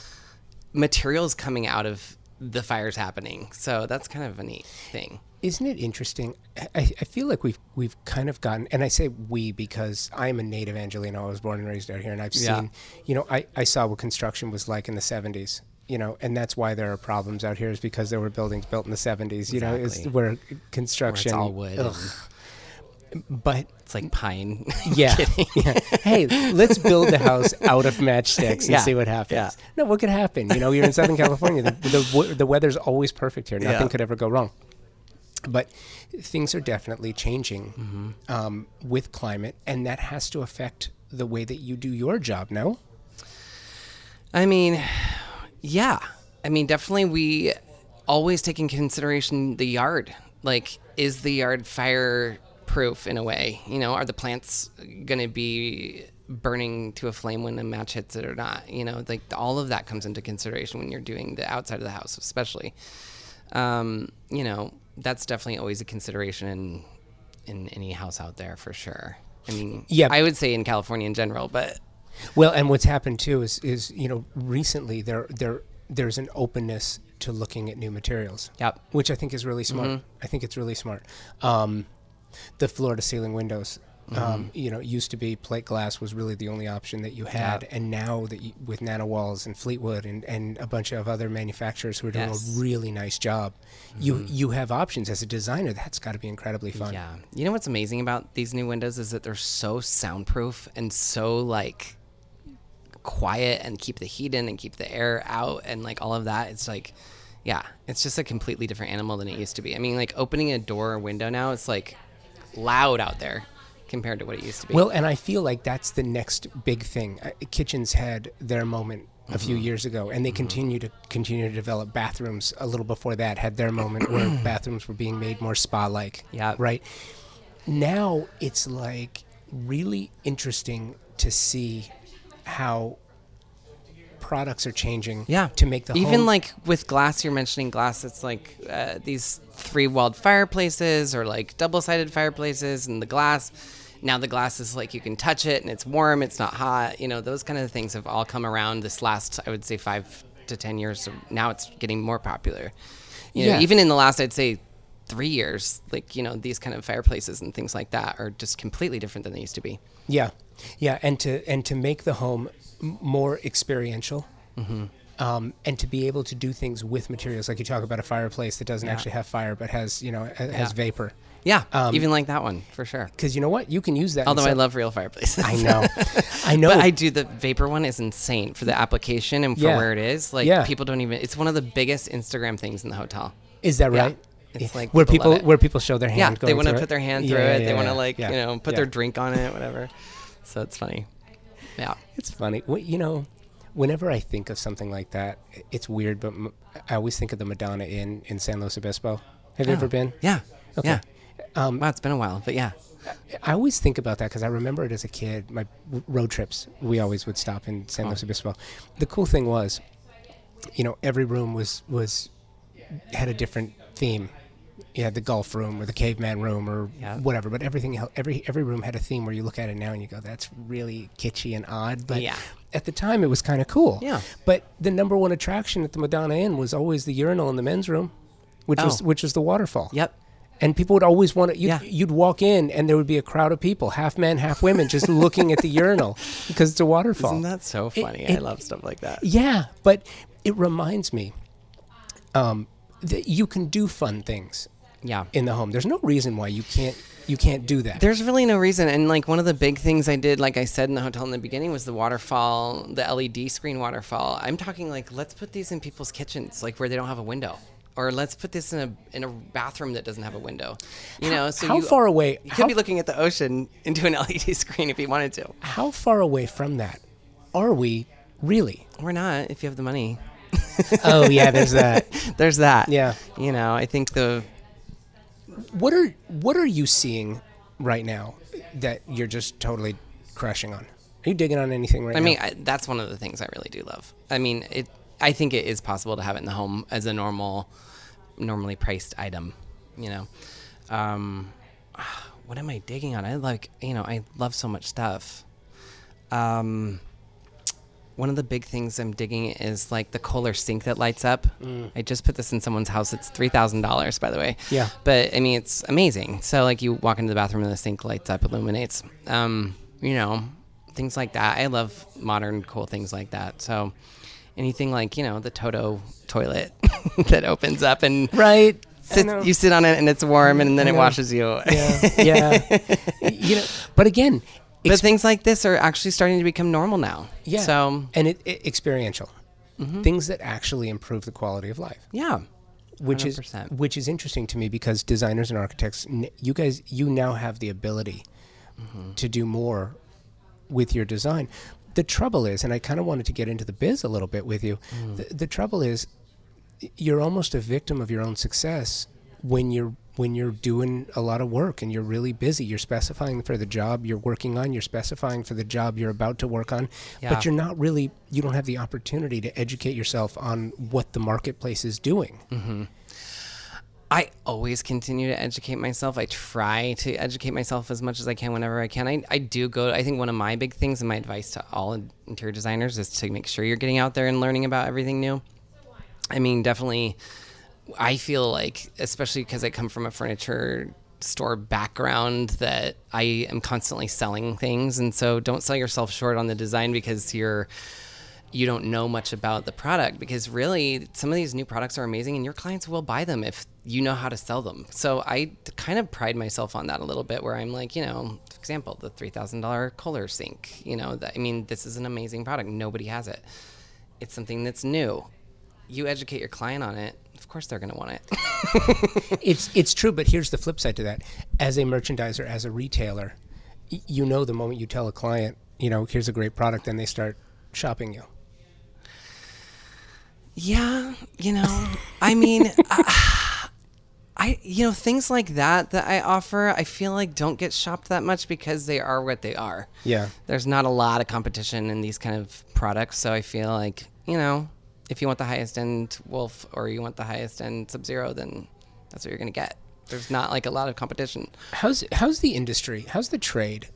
materials coming out of the fires happening. So that's kind of a neat thing. Isn't it interesting? I, I feel like we've we've kind of gotten, and I say we because I am a native Angeleno. I was born and raised out here, and I've Yeah. seen, you know, I, I saw what construction was like in the '70s. You know, and that's why there are problems out here is because there were buildings built in the '70s. You know, is where Where construction. it's all wood. and But It's like pine. [laughs] yeah, yeah. Hey, let's build the house out of matchsticks and Yeah. see what happens. Yeah. No, what could happen? You know, you're in Southern California. The, the, the weather's always perfect here. Nothing could ever go wrong. But things are definitely changing Mm-hmm. um, with climate, and that has to affect the way that you do your job. No. I mean, yeah. I mean, definitely we always take in consideration the yard. Like, is the yard fireproof in a way? You know, are the plants going to be burning to a flame when a match hits it or not? You know, like all of that comes into consideration when you're doing the outside of the house, especially. Um, you know, that's definitely always a consideration in in any house out there for sure. I mean, Yeah. I would say in California in general, but Well, and what's happened too is is you know recently there there there's an openness to looking at new materials. Yep. Which I think is really smart. I think it's really smart. Um, the floor to ceiling windows. Um, you know, used to be plate glass was really the only option that you had, Yep. and now that you, with NanaWalls and Fleetwood and, and a bunch of other manufacturers who are doing Yes. a really nice job, you you have options as a designer. That's got to be incredibly fun. Yeah. You know what's amazing about these new windows is that they're so soundproof and so like quiet and keep the heat in and keep the air out and like all of that. It's like yeah, it's just a completely different animal than it used to be. I mean, like opening a door or window now, it's like loud out there compared to what it used to be. Well, and I feel like that's the next big thing. Uh, Kitchens had their moment a few Mm-hmm. years ago, and they continue to continue to develop bathrooms. A little before that, had their moment where [clears throat] bathrooms were being made more spa-like. Yeah. Right. Now it's like really interesting to see how products are changing. Yeah. To make the even home- like with glass, you're mentioning glass. It's like uh, these three-walled fireplaces or like double-sided fireplaces, and the glass. Now the glass is like you can touch it and it's warm. It's not hot. You know those kind of things have all come around this last, I would say, five to ten years. So now it's getting more popular. You know, Yeah. even in the last, I'd say. Three years, like you know, these kind of fireplaces and things like that are just completely different than they used to be. Yeah, yeah, and to and to make the home more experiential, Mm-hmm. um, and to be able to do things with materials like you talk about a fireplace that doesn't Yeah. actually have fire but has you know has Yeah. vapor. Yeah, Um, even like that one for sure. Because you know what, you can use that. Although I love real fireplaces. I know, [laughs] I know. But I do the vapor one is insane for the application and for Yeah. where it is. Like people don't even. It's one of the biggest Instagram things in the hotel. Is that right? It's like where people where people show their hand. Yeah, they want to put their hand through yeah, it. They want to like you know put their drink on it, whatever. So it's funny. Yeah. It's funny. Wh- You know, whenever I think of something like that, it's weird, but m- I always think of the Madonna Inn in San Luis Obispo. Have you Oh, ever been? Yeah. Okay. Yeah. Um, Wow, it's been a while, but yeah. I always think about that because I remember it as a kid. My w- road trips, we always would stop in San Oh. Luis Obispo. The cool thing was, you know, every room was was had a different theme. You had the golf room or the caveman room or Yeah. whatever, but everything every every room had a theme where you look at it now and you go, that's really kitschy and odd. But Yeah. at the time, it was kind of cool. Yeah. But the number one attraction at the Madonna Inn was always the urinal in the men's room, which was Oh. which was the waterfall. Yep. And people would always want to. You'd, Yeah. you'd walk in, and there would be a crowd of people, half men, half women, just [laughs] looking at the urinal because it's a waterfall. Isn't that so funny? it- I love stuff like that. Yeah, but it reminds me um, that you can do fun things Yeah. in the home. There's no reason why you can't you can't do that. There's really no reason. And like one of the big things I did, like I said in the hotel in the beginning, was the waterfall, the LED screen waterfall. I'm talking like let's put these in people's kitchens, like where they don't have a window, or let's put this in a in a bathroom that doesn't have a window. You know, so how you, far away? You how, could be looking at the ocean into an [laughs] LED screen if you wanted to. how far away from that are we really? We're not if you have the money. Oh yeah, there's that. [laughs] There's that. Yeah. You know, I think the What are what are you seeing right now that you're just totally crushing on? Are you digging on anything right now? I now? mean, I, that's one of the things I really do love. I mean, it. I think it is possible to have it in the home as a normal, normally priced item. You know, um, [sighs] what am I digging on? I like, you know, I love so much stuff. Um, one of the big things I'm digging is like the Kohler sink that lights up. I just put this in someone's house. It's three thousand dollars, by the way. Yeah. But I mean, it's amazing. So like, you walk into the bathroom and the sink lights up, illuminates. Um, you know, things like that. I love modern, cool things like that. So anything like you know the Toto toilet [laughs] that opens up and right. Sits, you sit on it and it's warm and then it washes you. yeah, yeah. [laughs] you know, but again, But things like this are actually starting to become normal now. yeah. So and it, it experiential mm-hmm. things that actually improve the quality of life. yeah. which is 100%. which is interesting to me because designers and architects, you guys, you now have the ability mm-hmm. to do more with your design. The trouble is, and I kind of wanted to get into the biz a little bit with you. Mm. The, the trouble is, you're almost a victim of your own success when you're when you're doing a lot of work and you're really busy. You're specifying for the job you're working on. You're specifying for the job you're about to work on, Yeah. but you're not really. You don't have the opportunity to educate yourself on what the marketplace is doing. Mm-hmm. I always continue to educate myself. I try to educate myself as much as I can whenever I can. I, I do go, I think one of my big things and my advice to all interior designers is to make sure you're getting out there and learning about everything new. I mean, definitely, I feel like, especially because I come from a furniture store background, that I am constantly selling things. And so don't sell yourself short on the design because you're you don't know much about the product because really some of these new products are amazing and your clients will buy them if you know how to sell them. So I kind of pride myself on that a little bit where I'm like, you know, for example, the $3,000 Kohler sink, you know, I mean, this is an amazing product. Nobody has it. It's something that's new. You educate your client on it. Of course they're going to want it. [laughs] it's it's true, but here's the flip side to that. As a merchandiser, as a retailer, y- you know the moment you tell a client, you know, here's a great product, then they start shopping you. Yeah, you know, I mean, [laughs] I, I, you know, things like that that I offer, I feel like don't get shopped that much because they are what they are. Yeah. There's not a lot of competition in these kind of products, so I feel like, you know, if you want the highest end Wolf or you want the highest end Sub Zero, then that's what you're gonna get. There's not like a lot of competition. How's how's the industry? How's the trade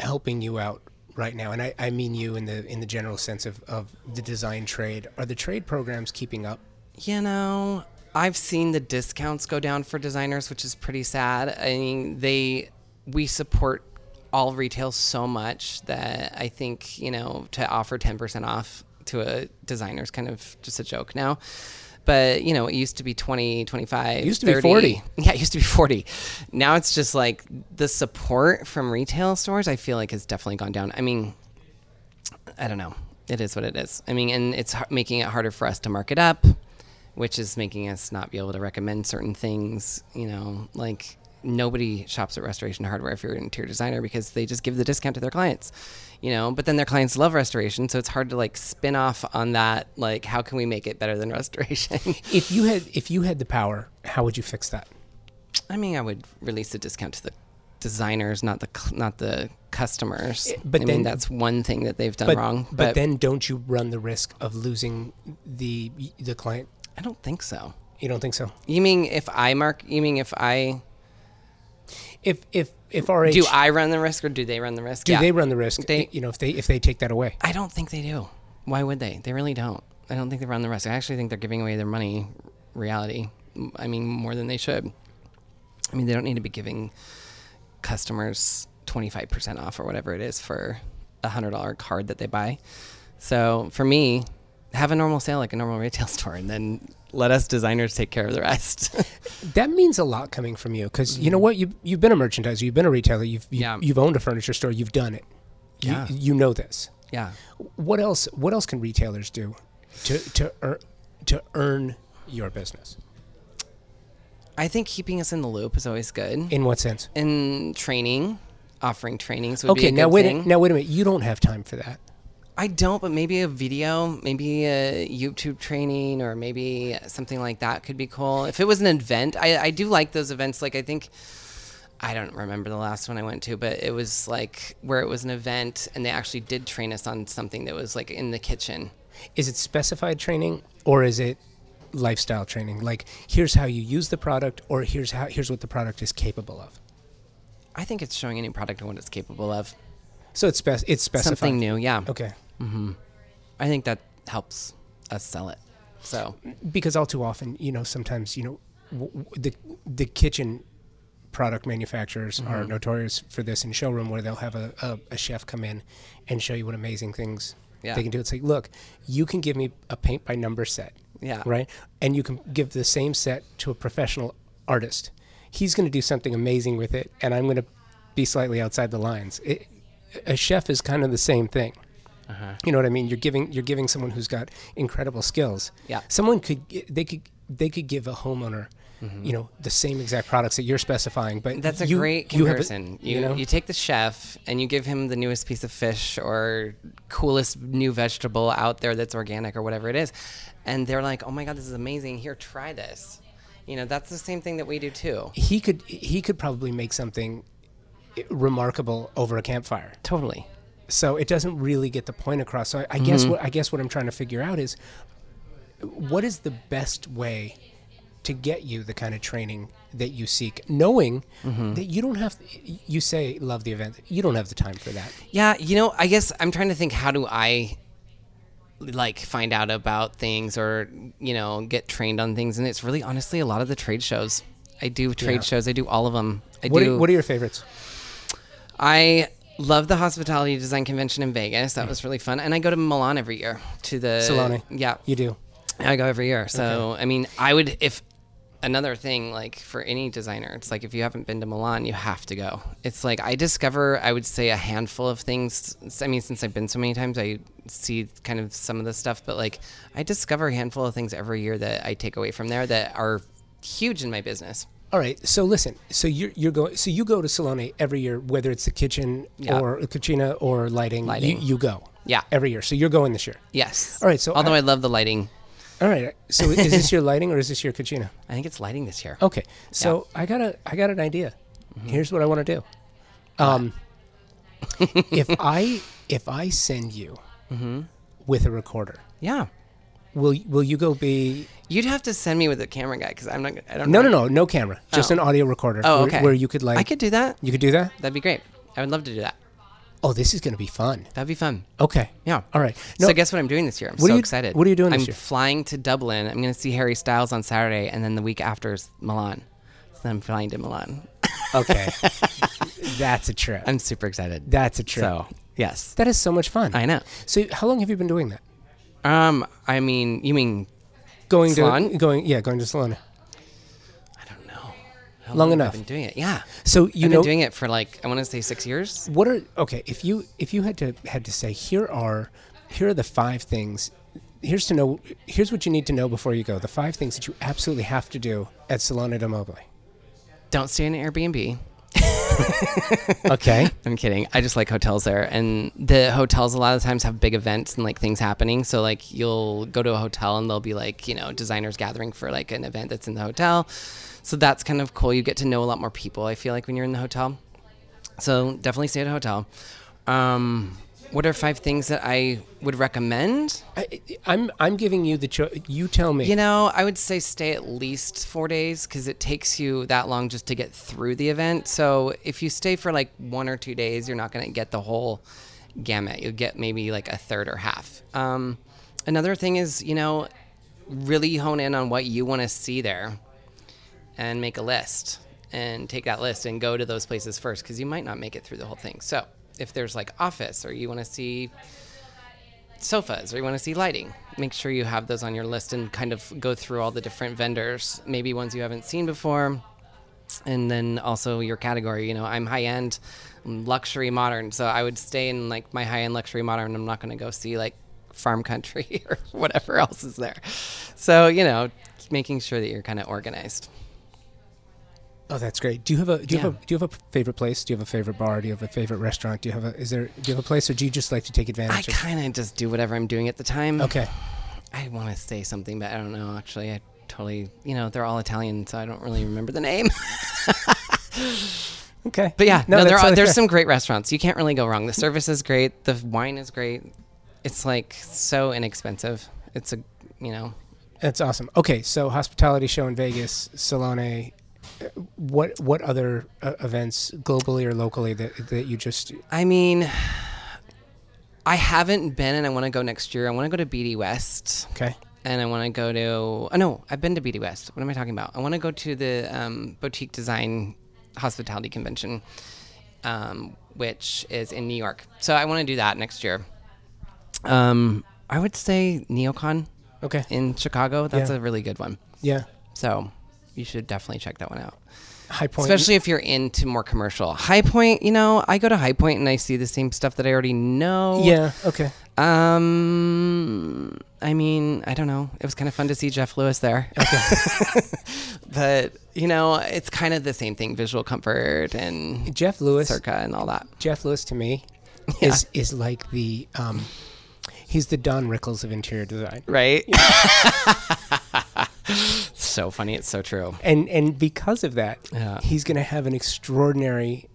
helping you out right now? And I, I mean you in the in the general sense of, of the design trade. Are the trade programs keeping up? You know, I've seen the discounts go down for designers, which is pretty sad. I mean, they we support all retail so much that I think, you know, to offer 10% off to a designer is kind of just a joke now. But, you know, it used to be 20, 25, Used to be 40. [laughs] Yeah, it used to be 40. Now it's just like the support from retail stores, I feel like has definitely gone down. I mean, I don't know. It is what it is. I mean, and it's making it harder for us to mark it up, which is making us not be able to recommend certain things. You know, like nobody shops at Restoration Hardware if you're an interior designer because they just give the discount to their clients. You know, but then their clients love restoration, so it's hard to like spin off on that. Like, how can we make it better than [laughs] restoration? If you had if you had the power, how would you fix that? I mean, I would release a discount to the designers, not the not the customers. Eh, but I then- mean, that's one thing that they've done But, wrong. but then don't you run the risk of losing the the client? I don't think so. You don't think so? You mean if I mark? You mean if I If if if RH do I run the risk or do they run the risk? do Yeah. they run the risk? They- you know, if they if they take that away. I don't think they do. Why would they? They really don't. I don't think they run the risk. I actually think they're giving away their money. Reality. I mean, more than they should. I mean, they don't need to be giving customers twenty five percent off or whatever it is for a hundred dollar card that they buy. So for me, have a normal sale like a normal retail [laughs] store, and then let us designers take care of the rest. [laughs] That means a lot coming from you because you know what you you've been a merchandiser, you've been a retailer, you've you've, Yeah. you've owned a furniture store, you've done it. You, Yeah. you know this. yeah. What else? What else can retailers do to to earn to earn your business? I think keeping us in the loop is always good. In what sense? In training, offering trainings would be Okay, now wait. A, now wait a minute. You don't have time for that. I don't, but maybe a video, maybe a YouTube training, or maybe something like that could be cool. If it was an event, I, I do like those events. Like I think, I don't remember the last one I went to, but it was like where it was an event and they actually did train us on something that was like in the kitchen. Is it specified training or is it lifestyle training? Like here's how you use the product, or here's how here's what the product is capable of. I think it's showing any product and what it's capable of. So it's spec it's specified. Something new, yeah. Okay. I think that helps us sell it. So because all too often, you know, sometimes you know, w- w- the the kitchen product manufacturers are Mm-hmm. notorious for this in showroom where they'll have a, a, a chef come in and show you what amazing things Yeah. they can do. It's like, look, you can give me a paint by number set, Yeah. right, and you can give the same set to a professional artist. He's going to do something amazing with it, and I'm going to be slightly outside the lines. It, a chef is kind of the same thing. Uh-huh. You know what I mean? You're giving you're giving someone who's got incredible skills. Yeah. Someone could they could they could give a homeowner, you know, the same exact products that you're specifying, but Mm-hmm. That's a you- great you have a- comparison. You, you know, you take the chef and you give him the newest piece of fish or coolest new vegetable out there that's organic or whatever it is, and they're like, "Oh my god, this is amazing! Here, try this." You know, that's the same thing that we do too. he could he could probably make something remarkable over a campfire. Totally. So it doesn't really get the point across. So I, I guess Mm-hmm. what I guess what I'm trying to figure out is what is the best way to get you the kind of training that you seek, knowing Mm-hmm. that you don't have. You say love the event. You don't have the time for that. Yeah, you know, I guess I'm trying to think how do I like find out about things or, you know, get trained on things and it's really honestly a lot of the trade shows. I do trade Yeah. shows. I do all of them. I What do are, what are your favorites? I love the hospitality design convention in Vegas. That was really fun. And I go to Milan every year to the Salone. Yeah. You do. I go every year. So, I mean, I would if another thing like for any designer, it's like if you haven't been to Milan, you have to go. It's like I discover I would say a handful of things. I mean, since I've been so many times, I see kind of some of the stuff, but like I discover a handful of things every year that I take away from there that are huge in my business. All right. So listen. So you're you're going. So you go to Salone every year, whether it's the kitchen Yeah. or cucina or lighting. Lighting. You, you go. Yeah. Every year. So you're going this year. Yes. All right, so although I- I love the lighting, All right. So is this [laughs] your lighting or is this your cucina? I think it's lighting this year. Okay. So I got a I got an idea. Mm-hmm. Here's what I want to do. Um, if [laughs] I if I send you Mm-hmm. with a recorder, Yeah. Will will you go be? You'd have to send me with a camera guy because I'm not. I don't. No, know. no, no, no camera. Just Oh. an audio recorder. Oh, where, okay. Where you could like I could do that. you could do that. That'd be great. I would love to do that. Oh, this is going to be fun. That'd be fun. Okay. Yeah. All right. so guess what I'm doing this year? I'm so you- excited. what are you doing I'm this year? flying to Dublin. I'm going to see Harry Styles on Saturday, and then the week after is Milan. So then I'm flying to Milan. [laughs] Okay. That's a trip. I'm super excited. That's a trip. So yes, that is so much fun. I know. So how long have you been doing that? Um, I mean, you mean Going Salon? to going yeah, going to Salone. I don't know. How Long I enough. been doing it. Yeah. So you I've know been doing it for like I want to say six years. what are okay if you if you had to had to say here are here are the five things here's to know here's what you need to know before you go the five things that you absolutely have to do at Salone del Mobile. Don't stay in an Airbnb. [laughs] Okay. I'm kidding. I just like hotels there, and the hotels a lot of times have big events and like things happening. So like you'll go to a hotel and there'll be like you know designers gathering for like an event that's in the hotel. So that's kind of cool. You get to know a lot more people. I feel like when you're in the hotel. So definitely stay at a hotel. Um, what are five things that I would recommend? I, I'm I'm giving you the cho- you tell me. You know, I would say stay at least four days because it takes you that long just to get through the event. So if you stay for like one or two days, you're not going to get the whole gamut. You'll get maybe like a third or half. Um, another thing is, you know, really hone in on what you want to see there and make a list and take that list and go to those places first because you might not make it through the whole thing. So if there's like office or you want to see sofas or you want to see lighting, make sure you have those on your list and kind of go through all the different vendors, maybe ones you haven't seen before. And then also your category, you know, I'm high end, luxury modern. So I would stay in like my high end luxury modern. I'm not going to go see like farm country [laughs] or whatever else is there. So, you know, making sure that you're kind of organized. Oh, that's great. Do you have a do you have a do you have a favorite place? Do you have a favorite bar? Do you have a favorite restaurant? Do you have a is there do you have a place or do you just like to take advantage of I kind of just do whatever I'm doing at the time. Okay. I want to say something, but I don't know. Actually, I totally, you know, they're all Italian, so I don't really remember the name. [laughs] Okay. But yeah, no, that's there are, totally there's fair. some great restaurants. You can't really go wrong. The service is great. The wine is great. It's like so inexpensive. It's a, you know, That's awesome. Okay, so hospitality show in Vegas, Salone. What what other uh, events globally or locally that that you just I mean, I haven't been, and I want to go next year. I want to go to BD West. okay? and I want to go to. Oh no, I've been to BD West. What am I talking about? I want to go to the um, boutique design hospitality convention, um, which is in New York. So I want to do that next year. Um, I would say Neocon Okay. in Chicago. That's Yeah. a really good one. Yeah. So you should definitely check that one out. High point. Especially if you're into more commercial. High Point, you know, I go to High Point and I see the same stuff that I already know. Yeah. Okay. Um, I mean, I don't know. It was kind of fun to see Jeff Lewis there. Okay. [laughs] but you know, it's kind of the same thing: visual comfort and Jeff Lewis. circa and all that. Jeff Lewis to me [laughs] Yeah. is is like the um, he's the Don Rickles of interior design. Right? [laughs] so funny. It's so true. and and because of that, Yeah. he's going to have an extraordinary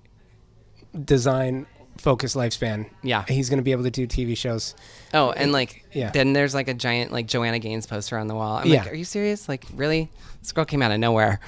design focused lifespan. Yeah. he's going to be able to do TV shows. Oh, and like, Yeah. then there's like a giant like Joanna Gaines poster on the wall. I'm Yeah. like, are you serious? Like, really? This girl came out of nowhere.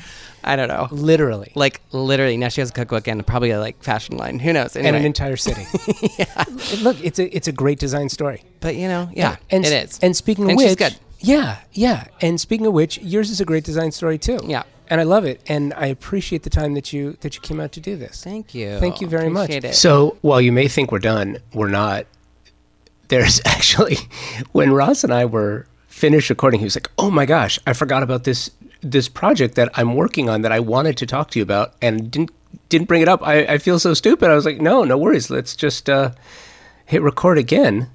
I don't know. Literally, Like literally, now she has a cookbook and probably a like fashion line. Who knows? and an entire city. [laughs] yeah. Look, it's a it's a great design story. but you know, yeah, and it is. And speaking of which, she's good. Yeah, yeah. And speaking of which, yours is a great design story too. Yeah. and I love it, and I appreciate the time that you that you came out to do this. Thank you. Thank you very much. It. So while you may think we're done, we're not. There's [laughs] actually, when Ross and I were finished recording, he was like, "Oh my gosh, I forgot about this this project that I'm working on that I wanted to talk to you about and didn't didn't bring it up. I, I feel so stupid." I was like, "No, no worries. Let's just uh, hit record again."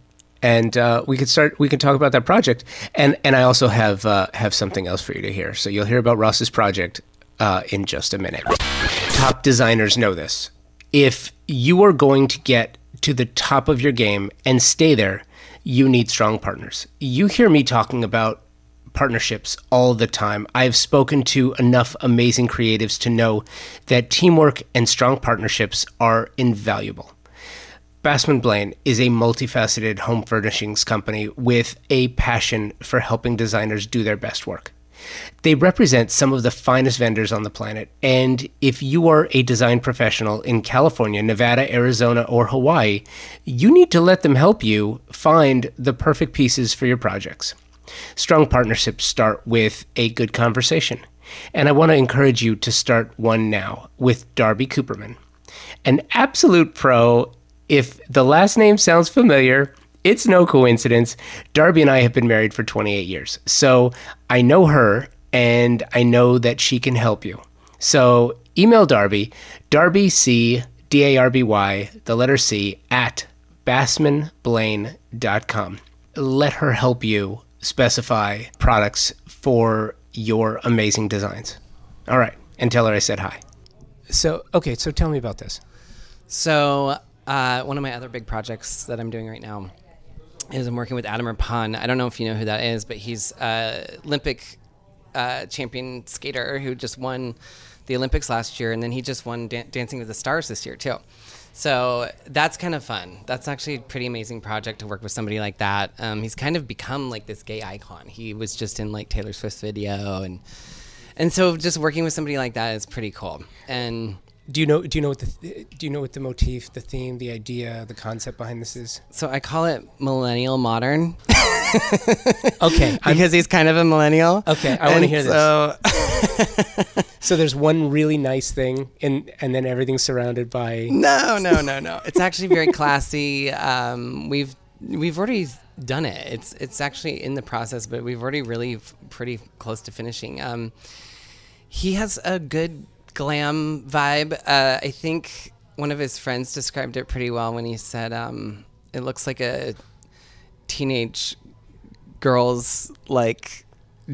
And uh, we could start. We can talk about that project, and and I also have uh, have something else for you to hear. So you'll hear about Ross's project uh, in just a minute. Top designers know this. If you are going to get to the top of your game and stay there, you need strong partners. You hear me talking about partnerships all the time. I've spoken to enough amazing creatives to know that teamwork and strong partnerships are invaluable. Bassman Blaine is a multifaceted home furnishings company with a passion for helping designers do their best work. They represent some of the finest vendors on the planet, and if you are a design professional in California, Nevada, Arizona, or Hawaii, you need to let them help you find the perfect pieces for your projects. Strong partnerships start with a good conversation, and I want to encourage you to start one now with Darby Cooperman an absolute pro. If the last name sounds familiar, it's no coincidence. Darby and I have been married for 28 years. So I know her and I know that she can help you. So email Darby, Darby C, D A R B Y, the letter C, at bassmanblaine.com. Let her help you specify products for your amazing designs. All right. And tell her I said hi. So, okay, so tell me about this. So, uh, one of my other big projects that I'm doing right now is I'm working with Adam Rippon. I don't know if you know who that is, but he's uh, Olympic uh, champion skater who just won the Olympics last year, and then he just won Dan- Dancing with the Stars this year too. So that's kind of fun. That's actually a pretty amazing project to work with somebody like that. Um, he's kind of become like this gay icon. He was just in like Taylor Swift's video, and and so just working with somebody like that is pretty cool. And Do you know? Do you know what the? Do you know what the motif, the theme, the idea, the concept behind this is? so I call it millennial modern [laughs] Okay, I'm, because he's kind of a millennial. Okay, I wanna And hear this. So [laughs] [laughs] so there's one really nice thing, and and then everything's surrounded by. no, no, no, no. It's actually very classy. Um, we've we've already done it. It's it's actually in the process, but we've already really f- pretty close to finishing. Um, he has a good glam vibe. Uh, I think one of his friends described it pretty well when he said um, it looks like a teenage girl's like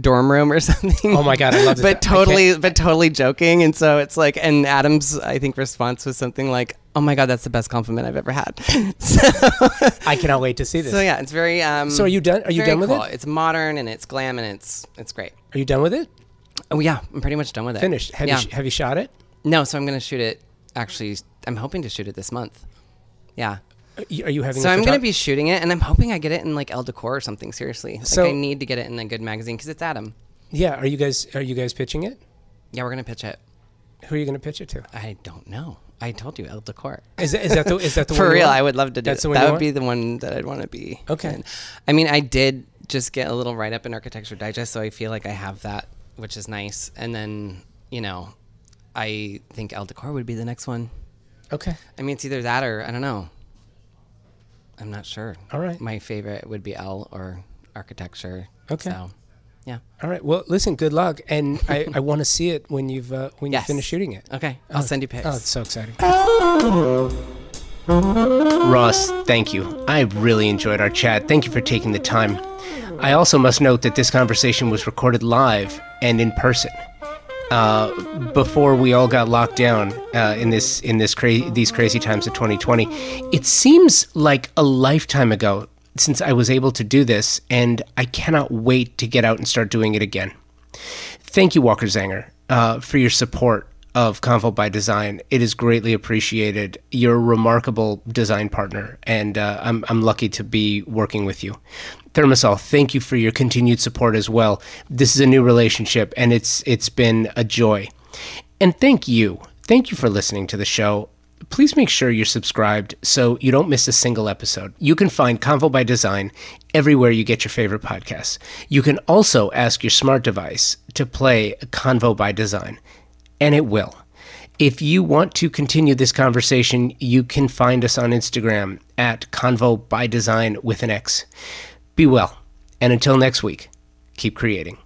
dorm room or [laughs] something. Oh my God, I love [laughs] it. But totally, but totally joking. And so it's like, and Adam's I think response was something like, "Oh my god, that's the best compliment I've ever had." [laughs] so, I cannot wait to see this. so yeah, it's very. Um, So are you done? Are you done with cool. it? It's modern and it's glam and it's it's great. Are you done with it? Oh yeah, I'm pretty much done with it. Finished? Have yeah. you have you shot it? no, so I'm gonna shoot it. Actually, I'm hoping to shoot it this month. Yeah. Are you, having? So I'm photo- gonna be shooting it, and I'm hoping I get it in like Elle Decor or something. Seriously, like So- I need to get it in a good magazine because it's Adam. Yeah. Are you guys? Are you guys pitching it? Yeah, we're gonna pitch it. Who are you going to pitch it to? I don't know. I told you Elle Decor. Is that, is that the is that [laughs] the For real. I would love to do That's one That would want? be the one that I'd want to be. Okay. in. I mean, I did just get a little write up in Architecture Digest, so I feel like I have that, which is nice. And then, you know, I think Elle Decor would be the next one. Okay. I mean, it's either that or I don't know. I'm not sure. All right. My favorite would be Elle or Architecture. Okay. So, yeah. All right. Well, listen. Good luck, and I, I [laughs] want to see it when you've uh, when Yes. you finish shooting it. Okay. I'll send you pics. Oh, it's so exciting. Ross, thank you. I really enjoyed our chat. Thank you for taking the time. I also must note that this conversation was recorded live and in person. Uh, before we all got locked down uh, in this in this cra- these crazy times of 2020, it seems like a lifetime ago since I was able to do this, and I cannot wait to get out and start doing it again. Thank you, Walker Zanger, uh, for your support of Convo by Design. It is greatly appreciated. You're a remarkable design partner, and uh, I'm, I'm lucky to be working with you. ThermaSol, thank you for your continued support as well. This is a new relationship, and it's it's been a joy. And thank you. Thank you for listening to the show. Please make sure you're subscribed so you don't miss a single episode. You can find Convo by Design everywhere you get your favorite podcasts. You can also ask your smart device to play Convo by Design, and it will. If you want to continue this conversation, you can find us on Instagram at Convo by Design with an X. Be well, and until next week, keep creating.